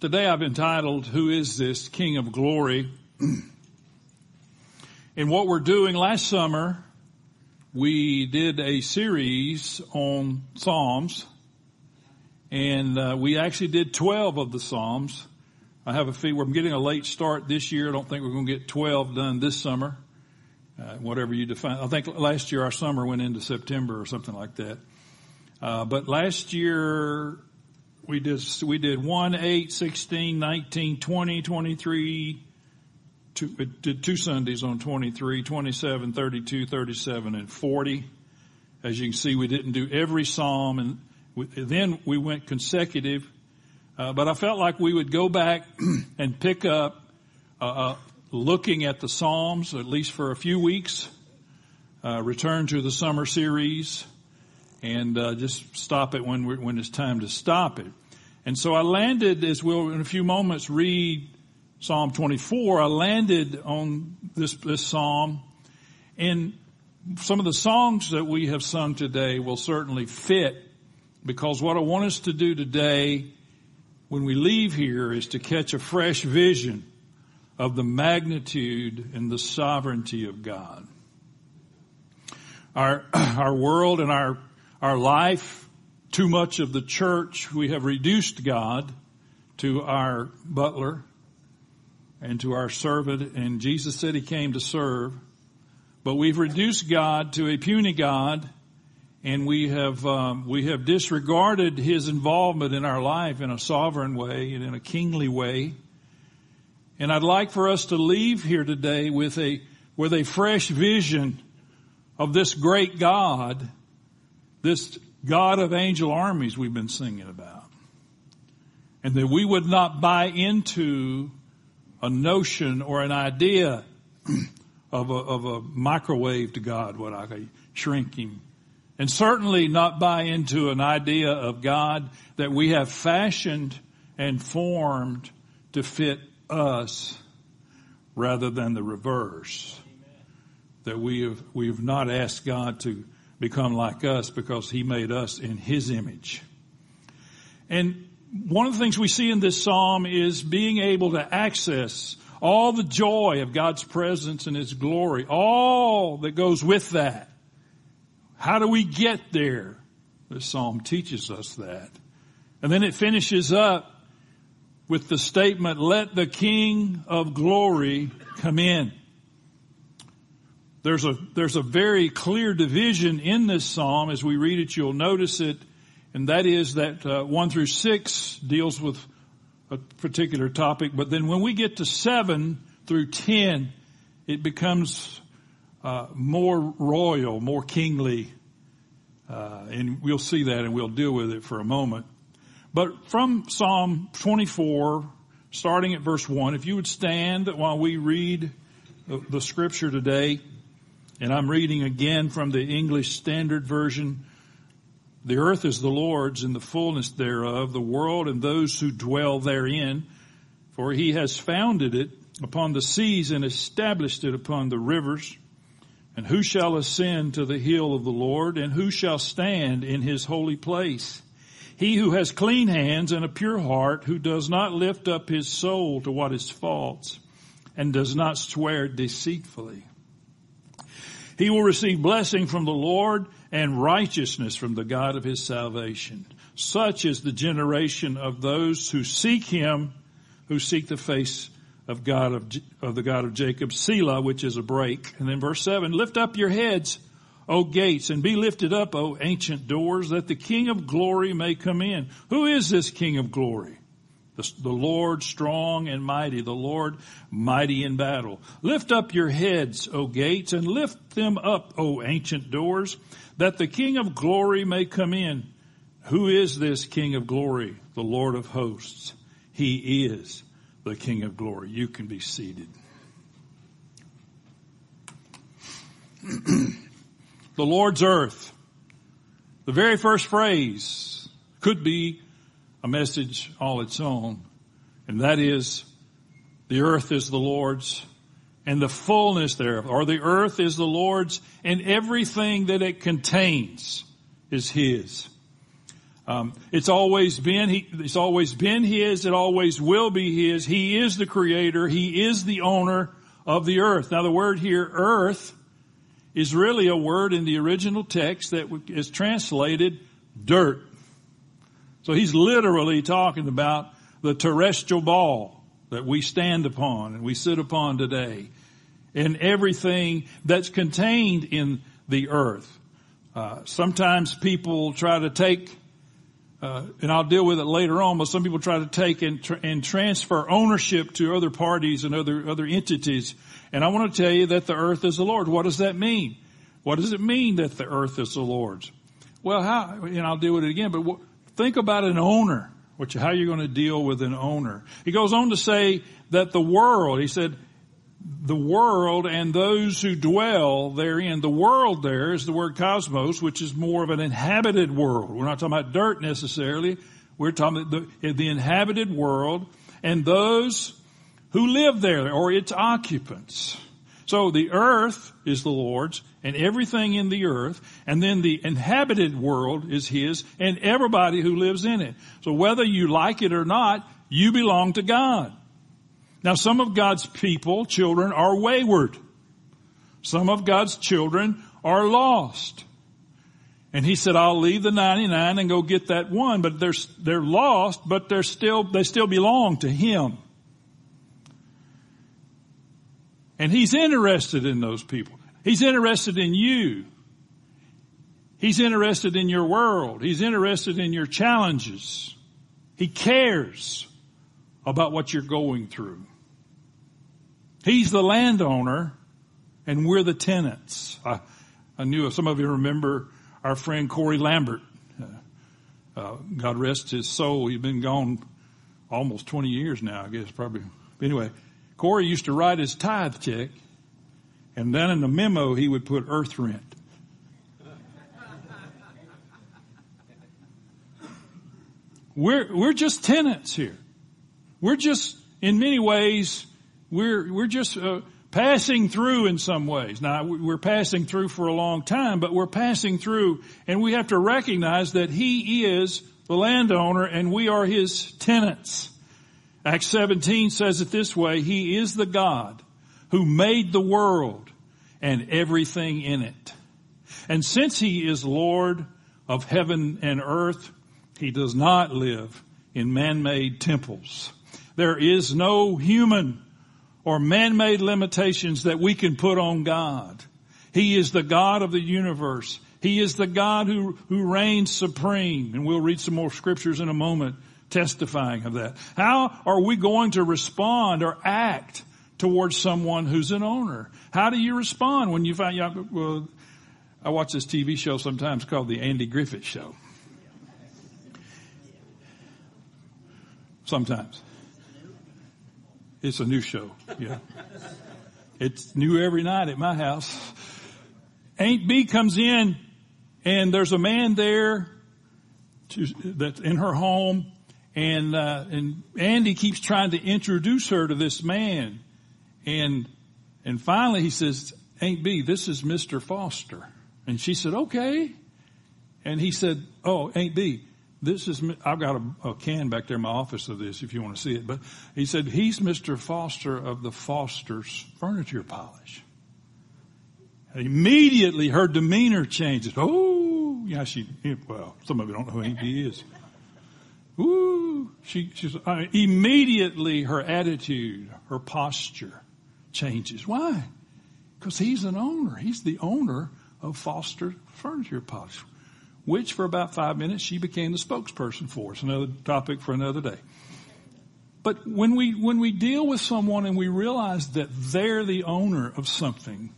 Today I've entitled, Who is this King of Glory? and what we're doing last summer, we did a series on Psalms and uh, we actually did 12 of the Psalms. I have a feel we're getting a late start this year. I don't think we're going to get 12 done this summer. Uh, whatever you define. I think last year our summer went into September or something like that. Uh, but last year we did, we did 1, 8, 16, 19, 20, 23, two, did two Sundays on 23, 27, 32, 37, and 40. As you can see, we didn't do every Psalm and we, then we went consecutive. Uh, but I felt like we would go back and pick up, uh, uh, looking at the Psalms, at least for a few weeks, uh, return to the summer series, and uh, just stop it when when it's time to stop it. And so I landed, as we'll in a few moments read Psalm 24. I landed on this this psalm, and some of the songs that we have sung today will certainly fit, because what I want us to do today, when we leave here, is to catch a fresh vision of the magnitude and the sovereignty of God. Our, our world and our our life, too much of the church, we have reduced God to our butler and to our servant, and Jesus said he came to serve. But we've reduced God to a puny God, and we have um, we have disregarded His involvement in our life in a sovereign way and in a kingly way. And I'd like for us to leave here today with a with a fresh vision of this great God this God of angel armies we've been singing about. And that we would not buy into a notion or an idea of a, of a microwave God, what I call shrinking. And certainly not buy into an idea of God that we have fashioned and formed to fit us rather than the reverse. Amen. That we have, we have not asked God to become like us because he made us in his image. And one of the things we see in this psalm is being able to access all the joy of God's presence and his glory, all that goes with that. How do we get there? This psalm teaches us that. And then it finishes up with the statement, let the King of glory come in. There's a, there's a very clear division in this psalm. As we read it, you'll notice it. And that is that uh, 1 through 6 deals with a particular topic. But then when we get to 7 through 10, it becomes uh, more royal, more kingly. Uh, and we'll see that and we'll deal with it for a moment. But from Psalm 24, starting at verse 1, if you would stand while we read the, the scripture today. And I'm reading again from the English Standard Version. The earth is the Lord's and the fullness thereof, the world and those who dwell therein. For he has founded it upon the seas and established it upon the rivers. And who shall ascend to the hill of the Lord and who shall stand in his holy place? He who has clean hands and a pure heart, who does not lift up his soul to what is false and does not swear deceitfully. He will receive blessing from the Lord and righteousness from the God of his salvation. Such is the generation of those who seek him, who seek the face of God of, of the God of Jacob, Selah, which is a break. And then verse seven, lift up your heads, O gates, and be lifted up, O ancient doors, that the King of glory may come in. Who is this King of glory? The, the Lord strong and mighty, the Lord mighty in battle. Lift up your heads, O gates, and lift them up, O ancient doors, that the King of glory may come in. Who is this King of glory? The Lord of hosts. He is the King of glory. You can be seated. the Lord's earth. The very first phrase could be a message all its own, and that is the earth is the Lord's and the fullness thereof, or the earth is the Lord's and everything that it contains is His. Um, it's always been he, it's always been his. It always will be his. He is the creator. He is the owner of the earth. Now, the word here, earth, is really a word in the original text that is translated dirt. So he's literally talking about the terrestrial ball that we stand upon and we sit upon today and everything that's contained in the earth. Uh, sometimes people try to take uh, and I'll deal with it later on, but some people try to take and, tr- and transfer ownership to other parties and other, other entities. And I want to tell you that the earth is the Lord. What does that mean? What does it mean that the earth is the Lord's? Well, how, and I'll deal with it again, but w- think about an owner, which, how you're going to deal with an owner. He goes on to say that the world, he said, the world and those who dwell therein. The world there is the word cosmos, which is more of an inhabited world. We're not talking about dirt necessarily. We're talking about the, the inhabited world and those who live there or its occupants. So the earth is the Lord's and everything in the earth and then the inhabited world is His and everybody who lives in it. So whether you like it or not, you belong to God. Now some of God's people, children, are wayward. Some of God's children are lost. And he said, I'll leave the 99 and go get that one, but they're, they're lost, but they're still, they still belong to him. And he's interested in those people. He's interested in you. He's interested in your world. He's interested in your challenges. He cares about what you're going through. He's the landowner and we're the tenants. I, I knew some of you remember our friend Corey Lambert. Uh, uh, God rest his soul. He's been gone almost 20 years now, I guess, probably. Anyway, Corey used to write his tithe check and then in the memo he would put earth rent. We're, we're just tenants here. We're just, in many ways, we're, we're just uh, passing through in some ways. Now, we're passing through for a long time, but we're passing through and we have to recognize that He is the landowner and we are His tenants. Acts 17 says it this way, He is the God who made the world and everything in it. And since He is Lord of heaven and earth, He does not live in man-made temples. There is no human or man-made limitations that we can put on God. He is the God of the universe. He is the God who, who reigns supreme. And we'll read some more scriptures in a moment testifying of that. How are we going to respond or act towards someone who's an owner? How do you respond when you find out, well, I watch this TV show sometimes called the Andy Griffith Show. Sometimes. It's a new show. Yeah. It's new every night at my house. Aunt Bee comes in and there's a man there to, that's in her home and, uh, and Andy keeps trying to introduce her to this man. And, and finally he says, Aunt Bee, this is Mr. Foster. And she said, okay. And he said, oh, Aunt Bee, this is, I've got a, a, can back there in my office of this if you want to see it, but he said, he's Mr. Foster of the Foster's furniture polish. And immediately her demeanor changes. Oh, yeah, she, well, some of you don't know who he is. Ooh, she, she's, uh, immediately her attitude, her posture changes. Why? Because he's an owner. He's the owner of Foster Furniture Polish which for about five minutes she became the spokesperson for It's Another topic for another day. But when we, when we deal with someone and we realize that they're the owner of something,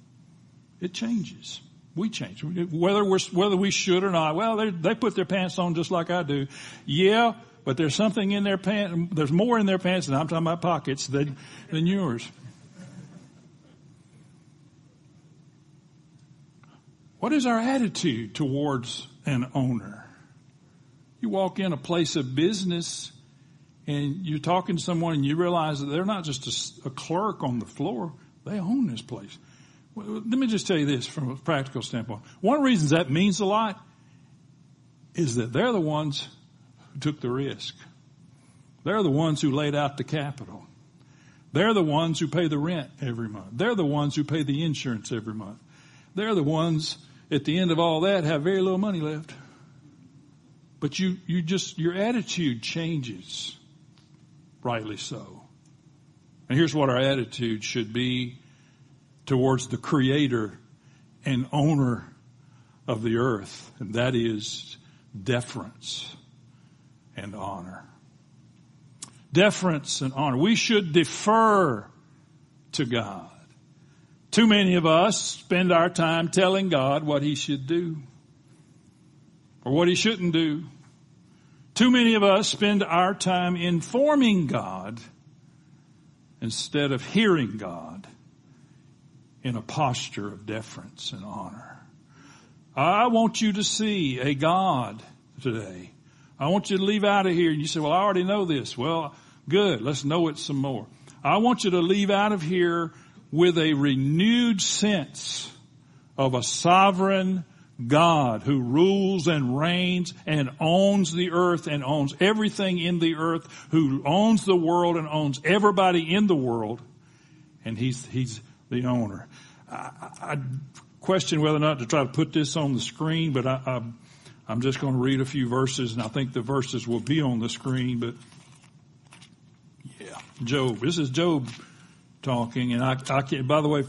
it changes. We change. Whether we're, whether we should or not. Well, they put their pants on just like I do. Yeah, but there's something in their pants, there's more in their pants than I'm talking about pockets than, than yours. What is our attitude towards an owner. You walk in a place of business and you're talking to someone and you realize that they're not just a, a clerk on the floor, they own this place. Well, let me just tell you this from a practical standpoint. One of the reasons that means a lot is that they're the ones took the risk. They're the ones who laid out the capital. They're the ones who pay the rent every month. They're the ones who pay the insurance every month. They're the ones at the end of all that have very little money left. But you, you just, your attitude changes. Rightly so. And here's what our attitude should be towards the creator and owner of the earth, and that is deference and honor. Deference and honor. We should defer to God. Too many of us spend our time telling God what He should do or what He shouldn't do. Too many of us spend our time informing God instead of hearing God in a posture of deference and honor. I want you to see a God today. I want you to leave out of here and you say, well, I already know this. Well, good. Let's know it some more. I want you to leave out of here with a renewed sense of a sovereign God who rules and reigns and owns the earth and owns everything in the earth, who owns the world and owns everybody in the world. And he's, he's the owner. I, I question whether or not to try to put this on the screen, but I, I, I'm just going to read a few verses and I think the verses will be on the screen, but yeah, Job. This is Job talking and I, I can, by the way,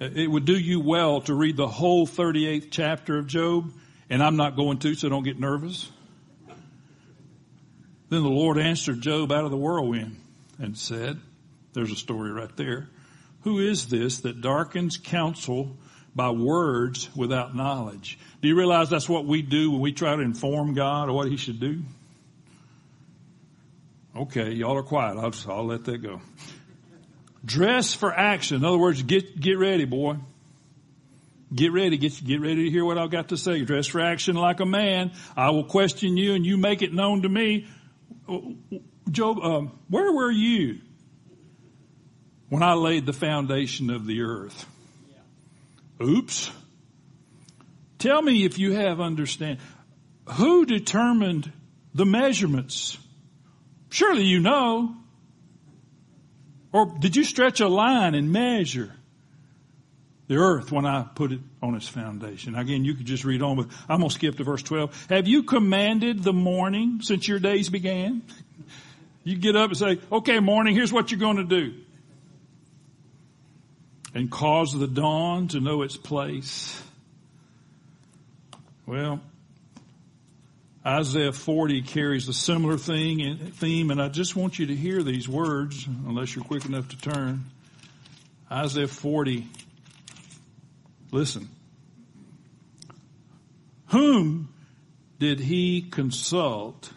it would do you well to read the whole 38th chapter of Job, and I'm not going to, so don't get nervous. Then the Lord answered Job out of the whirlwind and said, there's a story right there. Who is this that darkens counsel by words without knowledge? Do you realize that's what we do when we try to inform God of what he should do? Okay, y'all are quiet. I'll, just, I'll let that go. Dress for action. In other words, get, get ready, boy. Get ready. Get, get ready to hear what I've got to say. Dress for action like a man. I will question you and you make it known to me. Job, um, where were you when I laid the foundation of the earth? Oops. Tell me if you have understand. Who determined the measurements? Surely you know. Or did you stretch a line and measure the earth when I put it on its foundation? Again, you could just read on, but I'm going to skip to verse 12. Have you commanded the morning since your days began? You get up and say, okay, morning, here's what you're going to do. And cause the dawn to know its place. Well, Isaiah 40 carries a similar thing, theme, and I just want you to hear these words, unless you're quick enough to turn. Isaiah 40, listen. Whom did he consult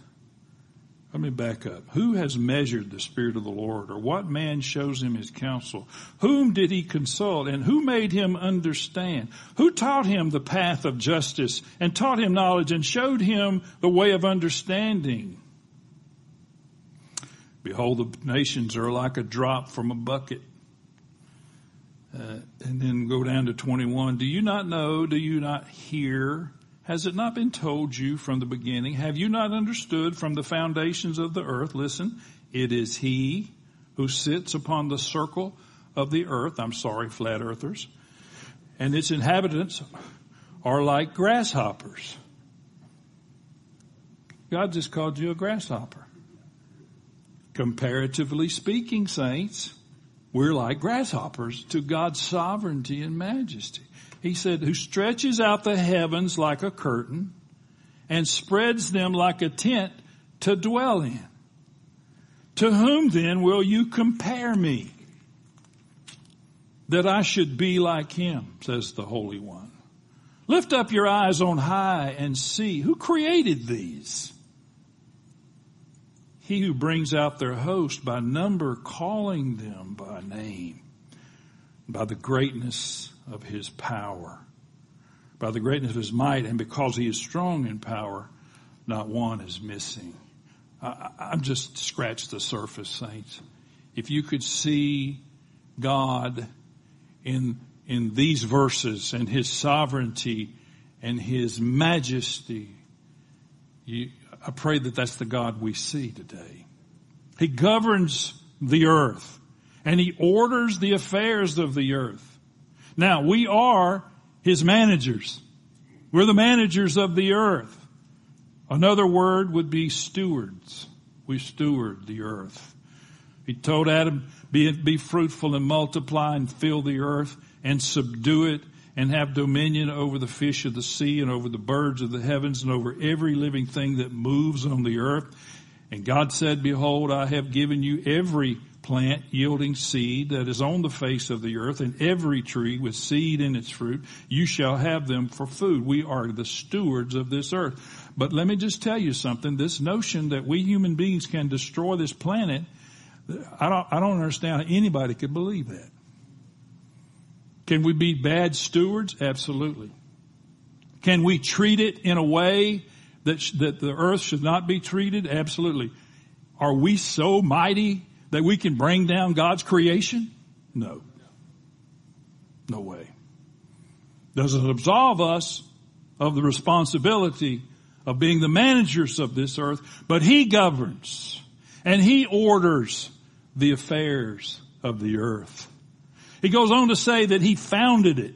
let me back up. Who has measured the Spirit of the Lord, or what man shows him his counsel? Whom did he consult, and who made him understand? Who taught him the path of justice, and taught him knowledge, and showed him the way of understanding? Behold, the nations are like a drop from a bucket. Uh, and then go down to 21. Do you not know? Do you not hear? Has it not been told you from the beginning? Have you not understood from the foundations of the earth? Listen, it is he who sits upon the circle of the earth. I'm sorry, flat earthers. And its inhabitants are like grasshoppers. God just called you a grasshopper. Comparatively speaking, saints, we're like grasshoppers to God's sovereignty and majesty. He said, who stretches out the heavens like a curtain and spreads them like a tent to dwell in. To whom then will you compare me? That I should be like him, says the Holy One. Lift up your eyes on high and see who created these. He who brings out their host by number, calling them by name, by the greatness of his power. By the greatness of his might and because he is strong in power, not one is missing. I, I'm just scratched the surface, saints. If you could see God in, in these verses and his sovereignty and his majesty, you, I pray that that's the God we see today. He governs the earth and he orders the affairs of the earth. Now we are his managers. We're the managers of the earth. Another word would be stewards. We steward the earth. He told Adam, be, be fruitful and multiply and fill the earth and subdue it and have dominion over the fish of the sea and over the birds of the heavens and over every living thing that moves on the earth. And God said, behold, I have given you every plant yielding seed that is on the face of the earth and every tree with seed in its fruit. You shall have them for food. We are the stewards of this earth. But let me just tell you something. This notion that we human beings can destroy this planet, I don't, I don't understand how anybody could believe that. Can we be bad stewards? Absolutely. Can we treat it in a way that, that the earth should not be treated? Absolutely. Are we so mighty that we can bring down God's creation? No. No way. Does it absolve us of the responsibility of being the managers of this earth? But He governs and He orders the affairs of the earth. He goes on to say that he founded it.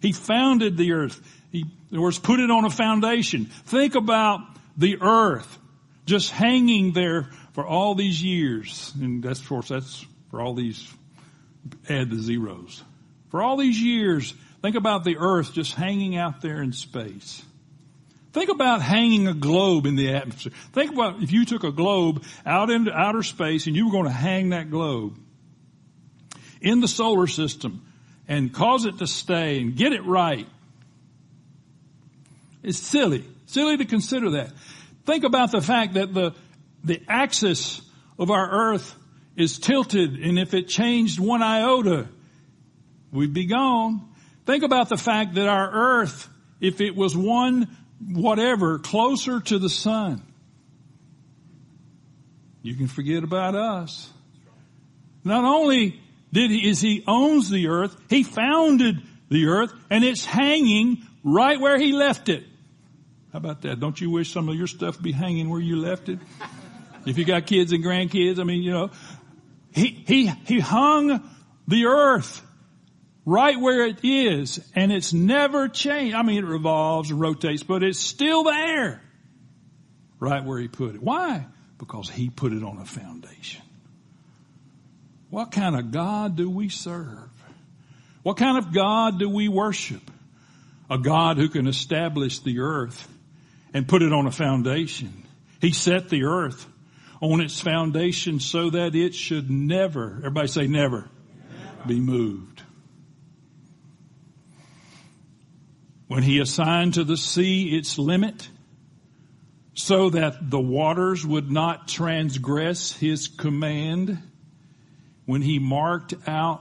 He founded the earth. He, in other words, put it on a foundation. Think about the earth just hanging there for all these years. And that's, of course, that's for all these, add the zeros. For all these years, think about the earth just hanging out there in space. Think about hanging a globe in the atmosphere. Think about if you took a globe out into outer space and you were going to hang that globe in the solar system and cause it to stay and get it right. It's silly. Silly to consider that. Think about the fact that the, the axis of our earth is tilted and if it changed one iota, we'd be gone. Think about the fact that our earth, if it was one whatever closer to the sun, you can forget about us. Not only did he, is he owns the earth. He founded the earth and it's hanging right where he left it. How about that? Don't you wish some of your stuff be hanging where you left it? If you got kids and grandkids, I mean, you know, he, he, he hung the earth right where it is and it's never changed. I mean, it revolves and rotates, but it's still there right where he put it. Why? Because he put it on a foundation. What kind of God do we serve? What kind of God do we worship? A God who can establish the earth and put it on a foundation. He set the earth on its foundation so that it should never, everybody say never, never. be moved. When he assigned to the sea its limit, so that the waters would not transgress his command, when he marked out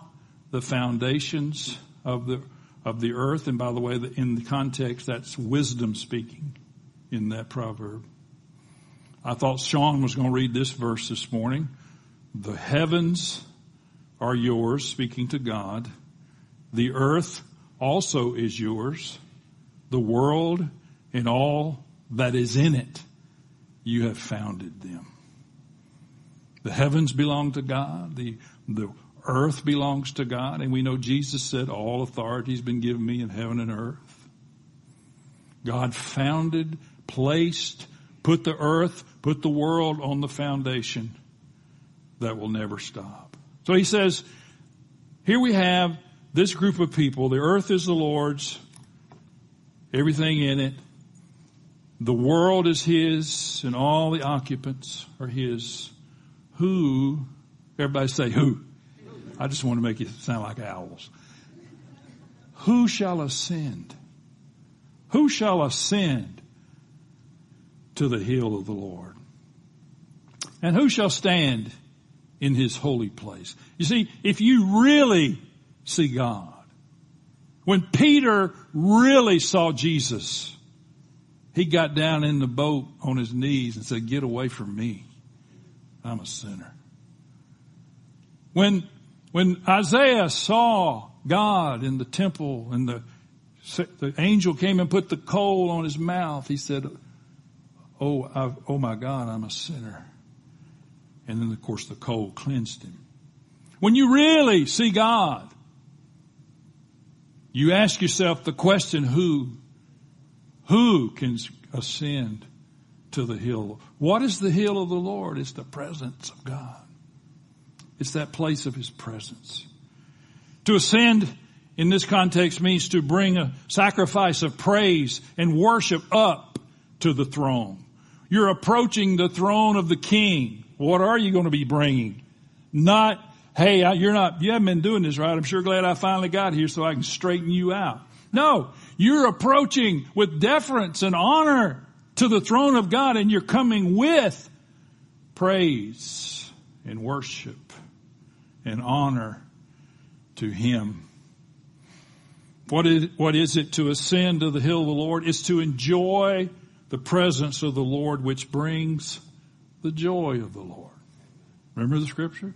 the foundations of the of the earth, and by the way, in the context, that's wisdom speaking in that proverb. I thought Sean was going to read this verse this morning. The heavens are yours, speaking to God. The earth also is yours. The world and all that is in it, you have founded them. The heavens belong to God. The the earth belongs to God, and we know Jesus said, all authority has been given me in heaven and earth. God founded, placed, put the earth, put the world on the foundation that will never stop. So he says, here we have this group of people. The earth is the Lord's, everything in it. The world is his and all the occupants are his. Who Everybody say who? I just want to make it sound like owls. Who shall ascend? Who shall ascend to the hill of the Lord? And who shall stand in his holy place? You see, if you really see God, when Peter really saw Jesus, he got down in the boat on his knees and said, get away from me. I'm a sinner. When, when Isaiah saw God in the temple and the, the angel came and put the coal on his mouth, he said, oh, I've, oh my God, I'm a sinner. And then of course the coal cleansed him. When you really see God, you ask yourself the question, who, who can ascend to the hill? What is the hill of the Lord? It's the presence of God. It's that place of His presence. To ascend in this context means to bring a sacrifice of praise and worship up to the throne. You're approaching the throne of the King. What are you going to be bringing? Not hey, you're not, you haven't been doing this right. I'm sure glad I finally got here so I can straighten you out. No, you're approaching with deference and honor to the throne of God and you're coming with praise and worship and honor to Him. What is, what is it to ascend to the hill of the Lord? It's to enjoy the presence of the Lord which brings the joy of the Lord. Remember the scripture?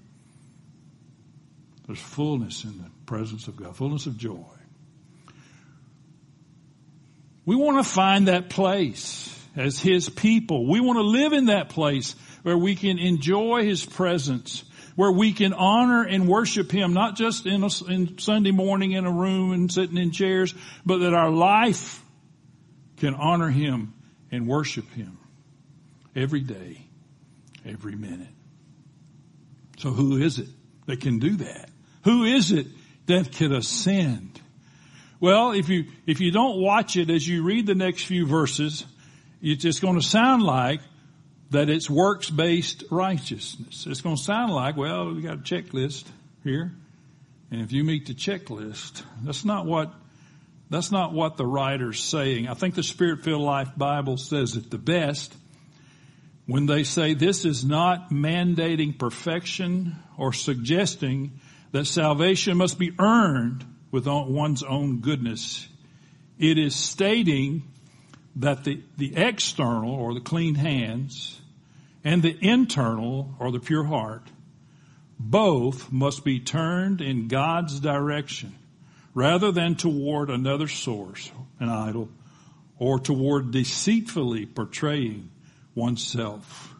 There's fullness in the presence of God, fullness of joy. We want to find that place as His people. We want to live in that place where we can enjoy His presence, where we can honor and worship Him, not just in, a, in Sunday morning in a room and sitting in chairs, but that our life can honor Him and worship Him every day, every minute. So who is it that can do that? Who is it that can ascend? Well, if you, if you don't watch it as you read the next few verses, it's just going to sound like that it's works-based righteousness. It's going to sound like, well, we got a checklist here. And if you meet the checklist, that's not what, that's not what the writer's saying. I think the Spirit-filled Life Bible says it the best when they say this is not mandating perfection or suggesting that salvation must be earned with one's own goodness. It is stating that the, the external or the clean hands and the internal or the pure heart both must be turned in God's direction rather than toward another source, an idol, or toward deceitfully portraying oneself.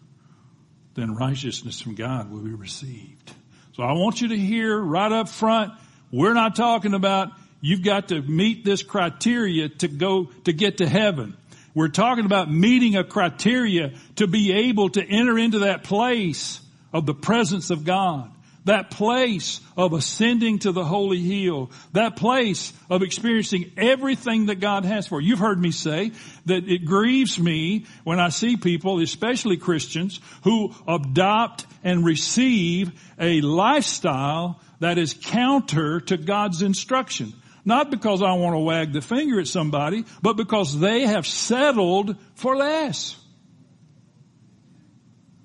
Then righteousness from God will be received. So I want you to hear right up front, we're not talking about you've got to meet this criteria to go, to get to heaven. We're talking about meeting a criteria to be able to enter into that place of the presence of God. That place of ascending to the holy hill. That place of experiencing everything that God has for you. You've heard me say that it grieves me when I see people, especially Christians, who adopt and receive a lifestyle that is counter to God's instruction. Not because I want to wag the finger at somebody, but because they have settled for less.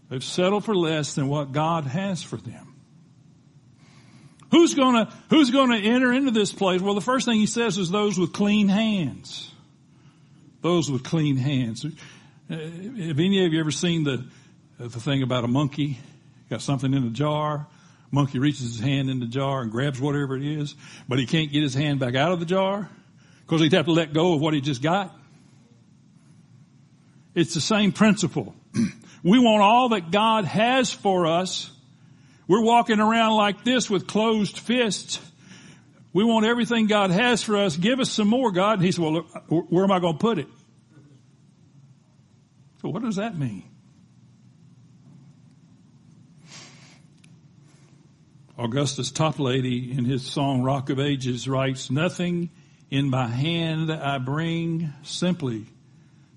They've settled for less than what God has for them. Who's gonna, who's gonna enter into this place? Well, the first thing he says is those with clean hands. Those with clean hands. Uh, have any of you ever seen the, the thing about a monkey? Got something in a jar. Monkey reaches his hand in the jar and grabs whatever it is, but he can't get his hand back out of the jar because he'd have to let go of what he just got. It's the same principle. we want all that God has for us we're walking around like this with closed fists. We want everything God has for us. Give us some more, God. And he said, well, look, where am I going to put it? So what does that mean? Augustus Toplady in his song Rock of Ages writes, nothing in my hand I bring, simply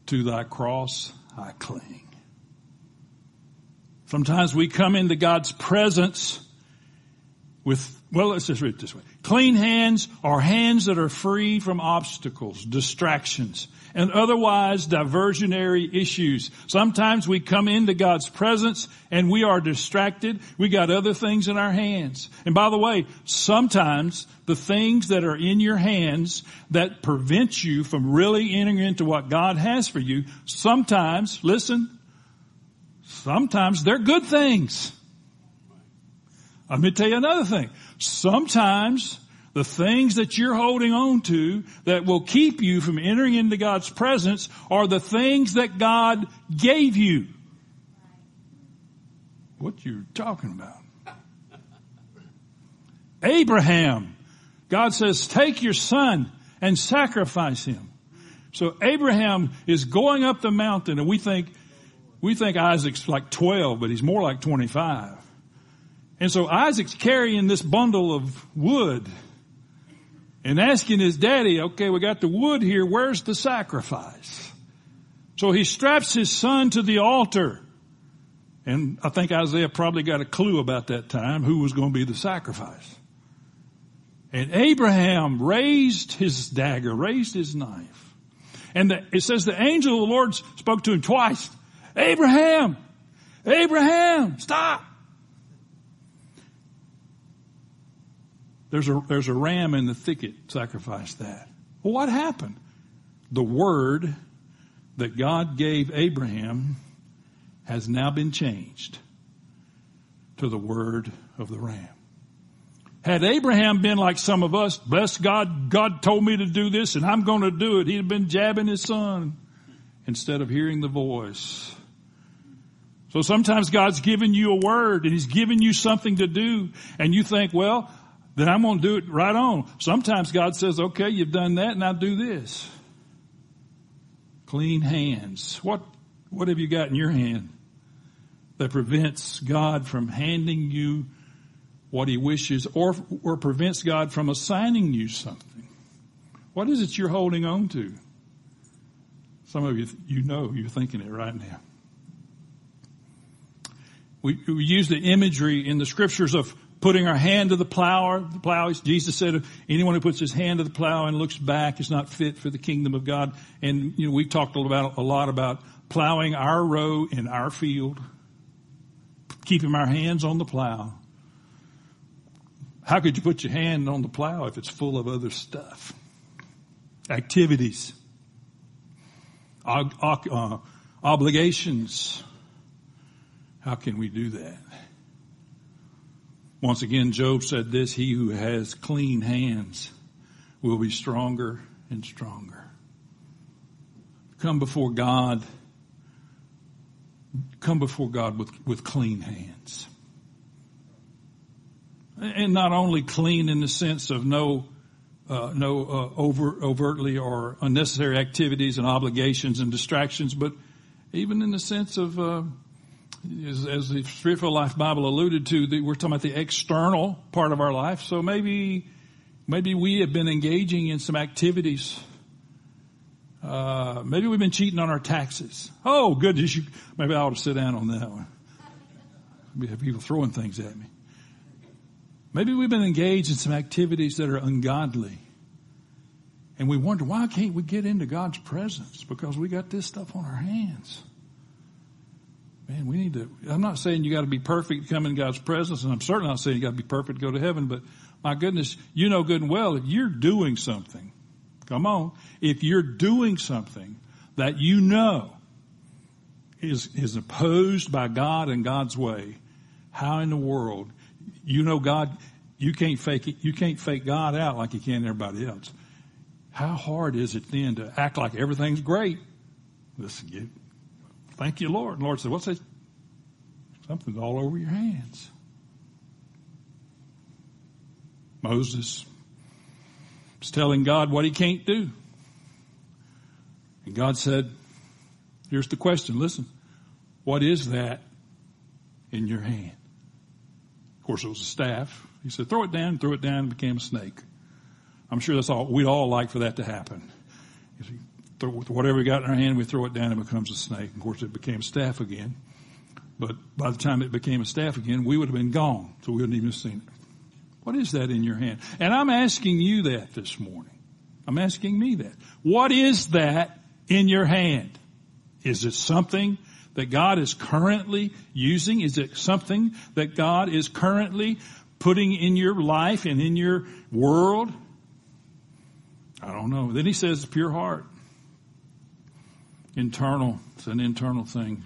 to thy cross I cling. Sometimes we come into God's presence with, well, let's just read it this way. Clean hands are hands that are free from obstacles, distractions, and otherwise diversionary issues. Sometimes we come into God's presence and we are distracted. We got other things in our hands. And by the way, sometimes the things that are in your hands that prevent you from really entering into what God has for you, sometimes, listen, Sometimes they're good things. Let me tell you another thing. Sometimes The things that you're holding on to that will keep you from entering into God's presence are the things that God gave you. What you're talking about. Abraham, God says, take your son and sacrifice him. So Abraham is going up the mountain and we think, we think Isaac's like 12, but he's more like 25. And so Isaac's carrying this bundle of wood and asking his daddy, okay, we got the wood here, where's the sacrifice? So he straps his son to the altar. And I think Isaiah probably got a clue about that time who was going to be the sacrifice. And Abraham raised his dagger, raised his knife. And the, it says the angel of the Lord spoke to him twice. Abraham! Abraham! Stop! There's a, there's a ram in the thicket, sacrifice that. Well, what happened? The word that God gave Abraham has now been changed to the word of the ram. Had Abraham been like some of us, bless God, God told me to do this and I'm going to do it, he'd have been jabbing his son instead of hearing the voice. So sometimes God's given you a word and he's given you something to do and you think, well, then I'm going to do it right on. Sometimes God says, okay, you've done that, now do this. Clean hands. What, what have you got in your hand that prevents God from handing you what he wishes or, or prevents God from assigning you something? What is it you're holding on to? Some of you, you know, you're thinking it right now. We, we use the imagery in the scriptures of putting our hand to the plow, the plow. Jesus said, anyone who puts his hand to the plow and looks back is not fit for the kingdom of God. And, you know, we talked about, a lot about plowing our row in our field, keeping our hands on the plow. How could you put your hand on the plow if it's full of other stuff? Activities, uh, obligations. How can we do that? Once again, Job said this, he who has clean hands will be stronger and stronger. Come before God, come before God with, with clean hands. And not only clean in the sense of no, uh, no uh, over, overtly or unnecessary activities and obligations and distractions, but even in the sense of uh, as, as the Spirit-filled Life Bible alluded to, we're talking about the external part of our life. So maybe, maybe we have been engaging in some activities. Uh, maybe we've been cheating on our taxes. Oh, goodness, you, maybe I ought to sit down on that one. We have people throwing things at me. Maybe we've been engaged in some activities that are ungodly. And we wonder, why can't we get into God's presence? Because we got this stuff on our hands man, we need to, I'm not saying you got to be perfect to come in God's presence, and I'm certainly not saying you got to be perfect to go to heaven, but my goodness, you know good and well if you're doing something, come on, if you're doing something that you know is, is opposed by God and God's way, how in the world, you know God, you can't fake it, you can't fake God out like you can everybody else. How hard is it then to act like everything's great? Listen, you, Thank you, Lord. And Lord said, What's that? Something's all over your hands. Moses was telling God what he can't do. And God said, Here's the question. Listen, what is that in your hand? Of course, it was a staff. He said, Throw it down, threw it down, and became a snake. I'm sure that's all, we'd all like for that to happen with whatever we got in our hand, we throw it down, and it becomes a snake. Of course, it became staff again. But by the time it became a staff again, we would have been gone, so we wouldn't even have seen it. What is that in your hand? And I'm asking you that this morning. I'm asking me that. What is that in your hand? Is it something that God is currently using? Is it something that God is currently putting in your life and in your world? I don't know. Then he says pure heart internal. It's an internal thing.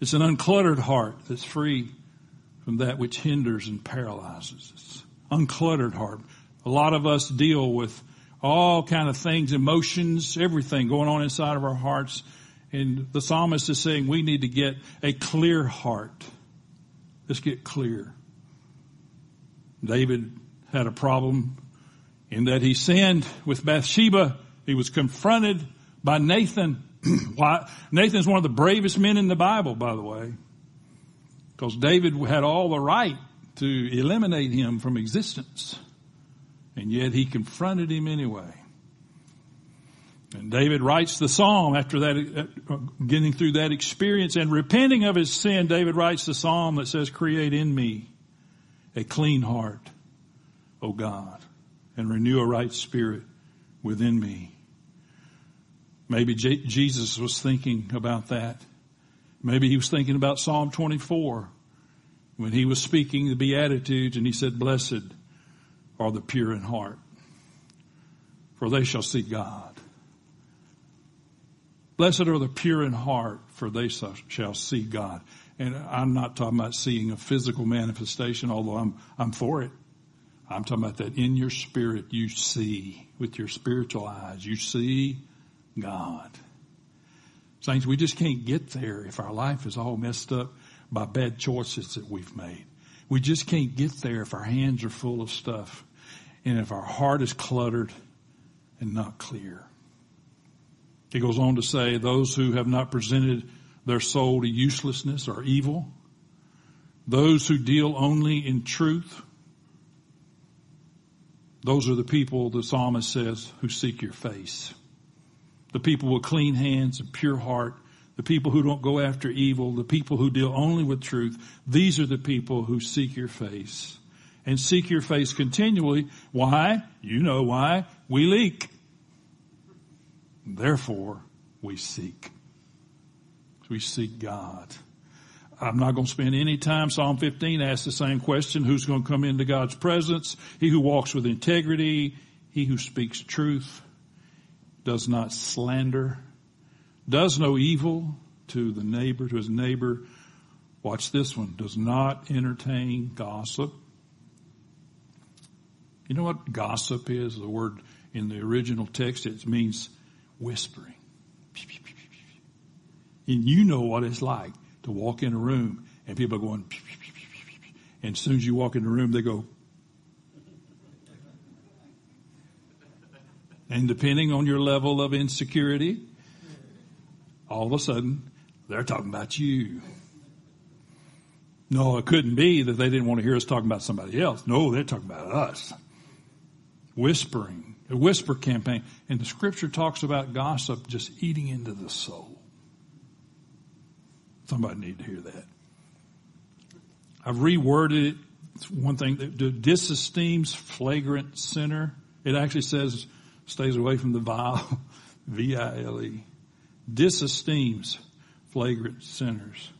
It's an uncluttered heart that's free from that which hinders and paralyzes. It's uncluttered heart. A lot of us deal with all kind of things, emotions, everything going on inside of our hearts. And the psalmist is saying we need to get a clear heart. Let's get clear. David had a problem in that he sinned with Bathsheba. He was confronted by Nathan. Why? Nathan's one of the bravest men in the Bible, by the way. Because David had all the right to eliminate him from existence. And yet he confronted him anyway. And David writes the psalm after that, uh, getting through that experience and repenting of his sin. David writes the psalm that says, create in me a clean heart, O God, and renew a right spirit within me. Maybe J- Jesus was thinking about that. Maybe he was thinking about Psalm 24 when he was speaking the Beatitudes and he said, blessed are the pure in heart, for they shall see God. Blessed are the pure in heart, for they shall see God. And I'm not talking about seeing a physical manifestation, although I'm, I'm for it. I'm talking about that in your spirit you see with your spiritual eyes. You see God. Saints, we just can't get there if our life is all messed up by bad choices that we've made. We just can't get there if our hands are full of stuff and if our heart is cluttered and not clear. He goes on to say, those who have not presented their soul to uselessness are evil. Those who deal only in truth, those are the people, the psalmist says, who seek your face. The people with clean hands and pure heart, the people who don't go after evil, the people who deal only with truth, these are the people who seek your face. And seek your face continually. Why? You know why. We leak. Therefore, we seek. We seek God. I'm not going to spend any time. Psalm 15 asks the same question. Who's going to come into God's presence? He who walks with integrity. He who speaks truth. Does not slander. Does no evil to the neighbor, to his neighbor. Watch this one. Does not entertain gossip. You know what gossip is? The word in the original text, it means whispering. And you know what it's like to walk in a room and people are going, and as soon as you walk in the room, they go, and depending on your level of insecurity, all of a sudden, they're talking about you. No, it couldn't be that they didn't want to hear us talking about somebody else. No, they're talking about us. Whispering a whisper campaign. And the scripture talks about gossip just eating into the soul. Somebody need to hear that. I've reworded it. It's one thing that disesteems flagrant sinner. It actually says stays away from the vile, V-I-L-E. Disesteems flagrant sinners.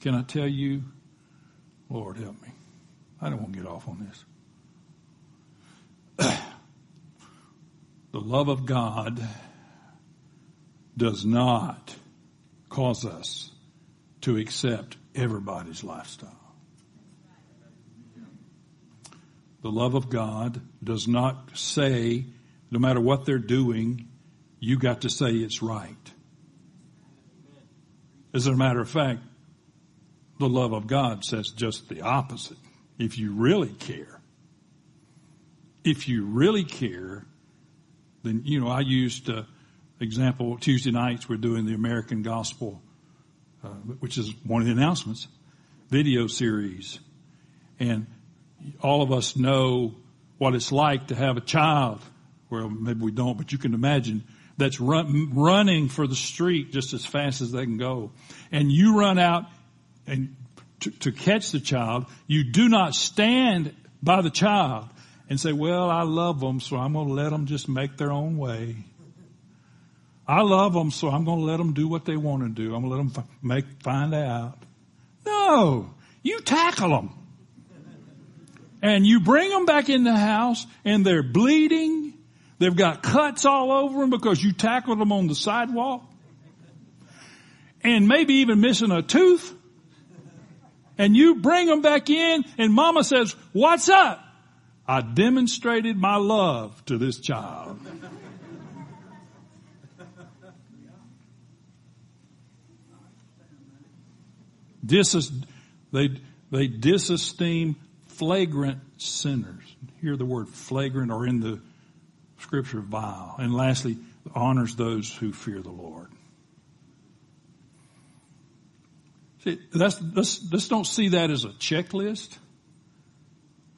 Can I tell you, Lord help me. I don't want to get off on this. The love of God does not cause us to accept everybody's lifestyle. The love of God does not say, no matter what they're doing, you got to say it's right. As a matter of fact, the love of God says just the opposite. If you really care, if you really care, then, you know, I used, uh, example, Tuesday nights we're doing the American Gospel, uh, which is one of the announcements, video series. And all of us know what it's like to have a child. Well, maybe we don't, but you can imagine that's run, running for the street just as fast as they can go. And you run out and to, to catch the child, you do not stand by the child and say, well, I love them, so I'm going to let them just make their own way. I love them, so I'm going to let them do what they want to do. I'm going to let them make, find out. No, you tackle them. And you bring them back in the house and they're bleeding. They've got cuts all over them because you tackled them on the sidewalk. And maybe even missing a tooth. And you bring them back in and mama says, what's up? I demonstrated my love to this child. Dis- they, they disesteem flagrant sinners. Hear the word flagrant or in the scripture vile. And lastly, honors those who fear the Lord. See, that's, let's, don't see that as a checklist.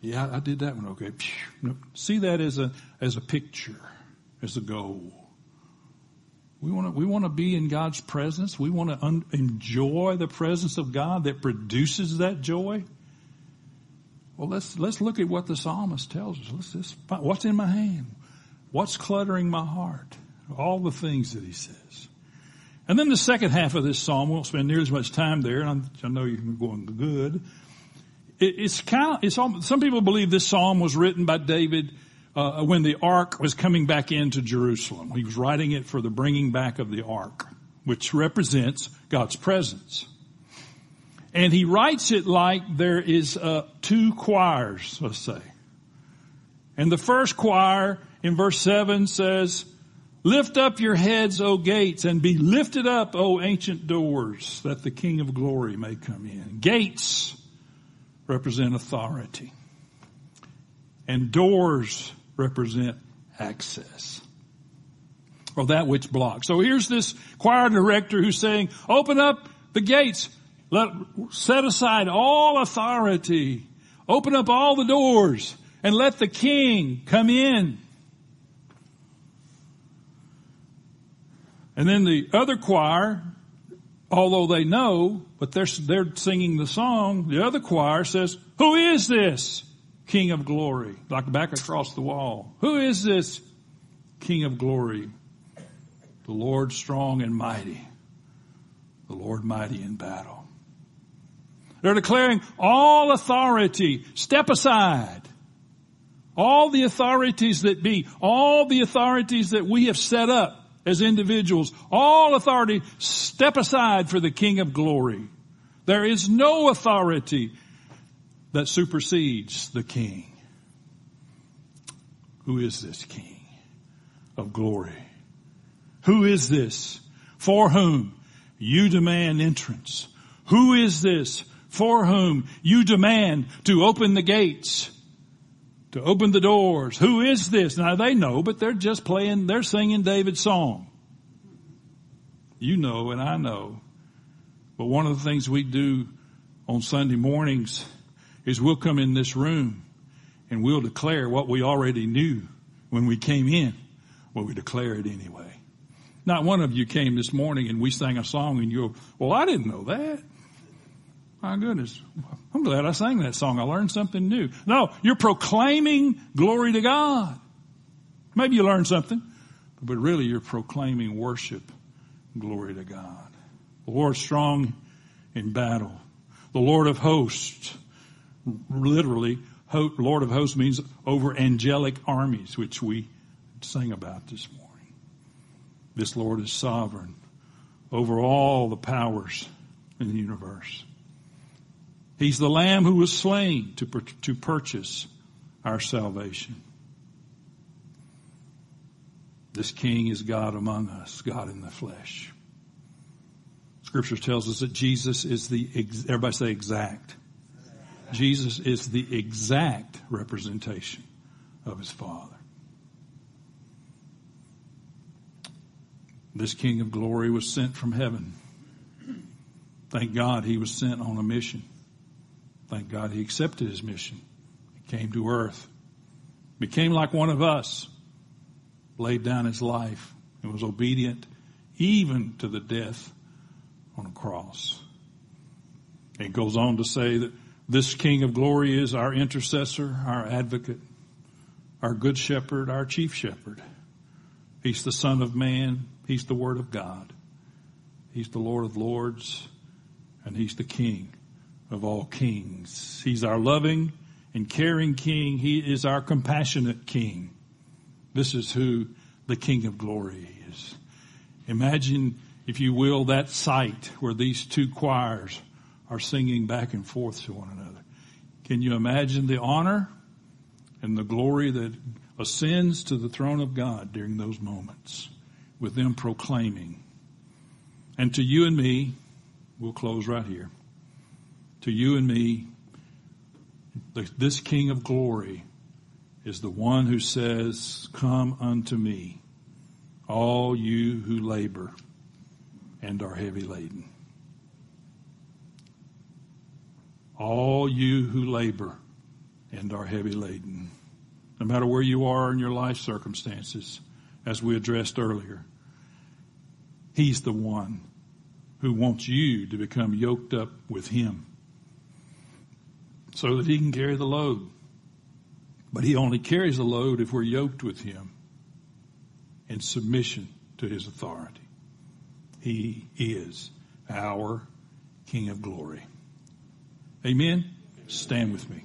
Yeah, I did that one. Okay. No, see that as a, as a picture, as a goal. We want to, we want to be in God's presence. We want to un- enjoy the presence of God that produces that joy. Well, let's, let's look at what the psalmist tells us. Let's just find, what's in my hand? What's cluttering my heart? All the things that he says. And then the second half of this psalm, we won't spend nearly as much time there, and i know you're going good. It's kind of, it's all, some people believe this psalm was written by David uh, when the ark was coming back into Jerusalem. He was writing it for the bringing back of the ark, which represents God's presence. And he writes it like there is uh, two choirs, let's say. And the first choir in verse 7 says, Lift up your heads, O gates, and be lifted up, O ancient doors, that the King of glory may come in. Gates represent authority. And doors represent access. Or that which blocks. So here's this choir director who's saying, open up the gates. Let, set aside all authority. Open up all the doors and let the king come in. And then the other choir, although they know, but they're, they're singing the song, the other choir says, who is this King of glory? Like back across the wall. Who is this King of glory? The Lord strong and mighty. The Lord mighty in battle. They're declaring all authority, step aside. All the authorities that be, all the authorities that we have set up as individuals, all authority step aside for the King of glory. There is no authority that supersedes the King. Who is this King of glory? Who is this for whom you demand entrance? Who is this for whom you demand to open the gates? To open the doors. Who is this? Now they know, but they're just playing, they're singing David's song. You know and I know. But one of the things we do on Sunday mornings is we'll come in this room and we'll declare what we already knew when we came in. Well, we declare it anyway. Not one of you came this morning and we sang a song and you go, well, I didn't know that. My goodness. I'm glad I sang that song. I learned something new. No, you're proclaiming glory to God. Maybe you learned something, but really you're proclaiming worship, glory to God. The Lord strong in battle. The Lord of hosts, literally, Lord of hosts means over angelic armies, which we sang about this morning. This Lord is sovereign over all the powers in the universe. He's the lamb who was slain to, to purchase our salvation. This king is God among us, God in the flesh. Scripture tells us that Jesus is the, everybody say exact. Jesus is the exact representation of his Father. This King of glory was sent from heaven. Thank God he was sent on a mission. Thank God he accepted his mission. He came to earth, became like one of us, laid down his life, and was obedient even to the death on a cross. It goes on to say that this King of glory is our intercessor, our advocate, our good shepherd, our chief shepherd. He's the son of man. He's the word of God. He's the Lord of lords and he's the king of all kings. He's our loving and caring king. He is our compassionate king. This is who the king of glory is. Imagine, if you will, that sight where these two choirs are singing back and forth to one another. Can you imagine the honor and the glory that ascends to the throne of God during those moments with them proclaiming. And to you and me, we'll close right here. To you and me, this King of glory is the one who says, come unto me, all you who labor and are heavy laden. All you who labor and are heavy laden. No matter where you are in your life circumstances, as we addressed earlier, He's the one who wants you to become yoked up with Him so that He can carry the load. But He only carries the load if we're yoked with Him in submission to His authority. He is our King of glory. Amen. Stand with me.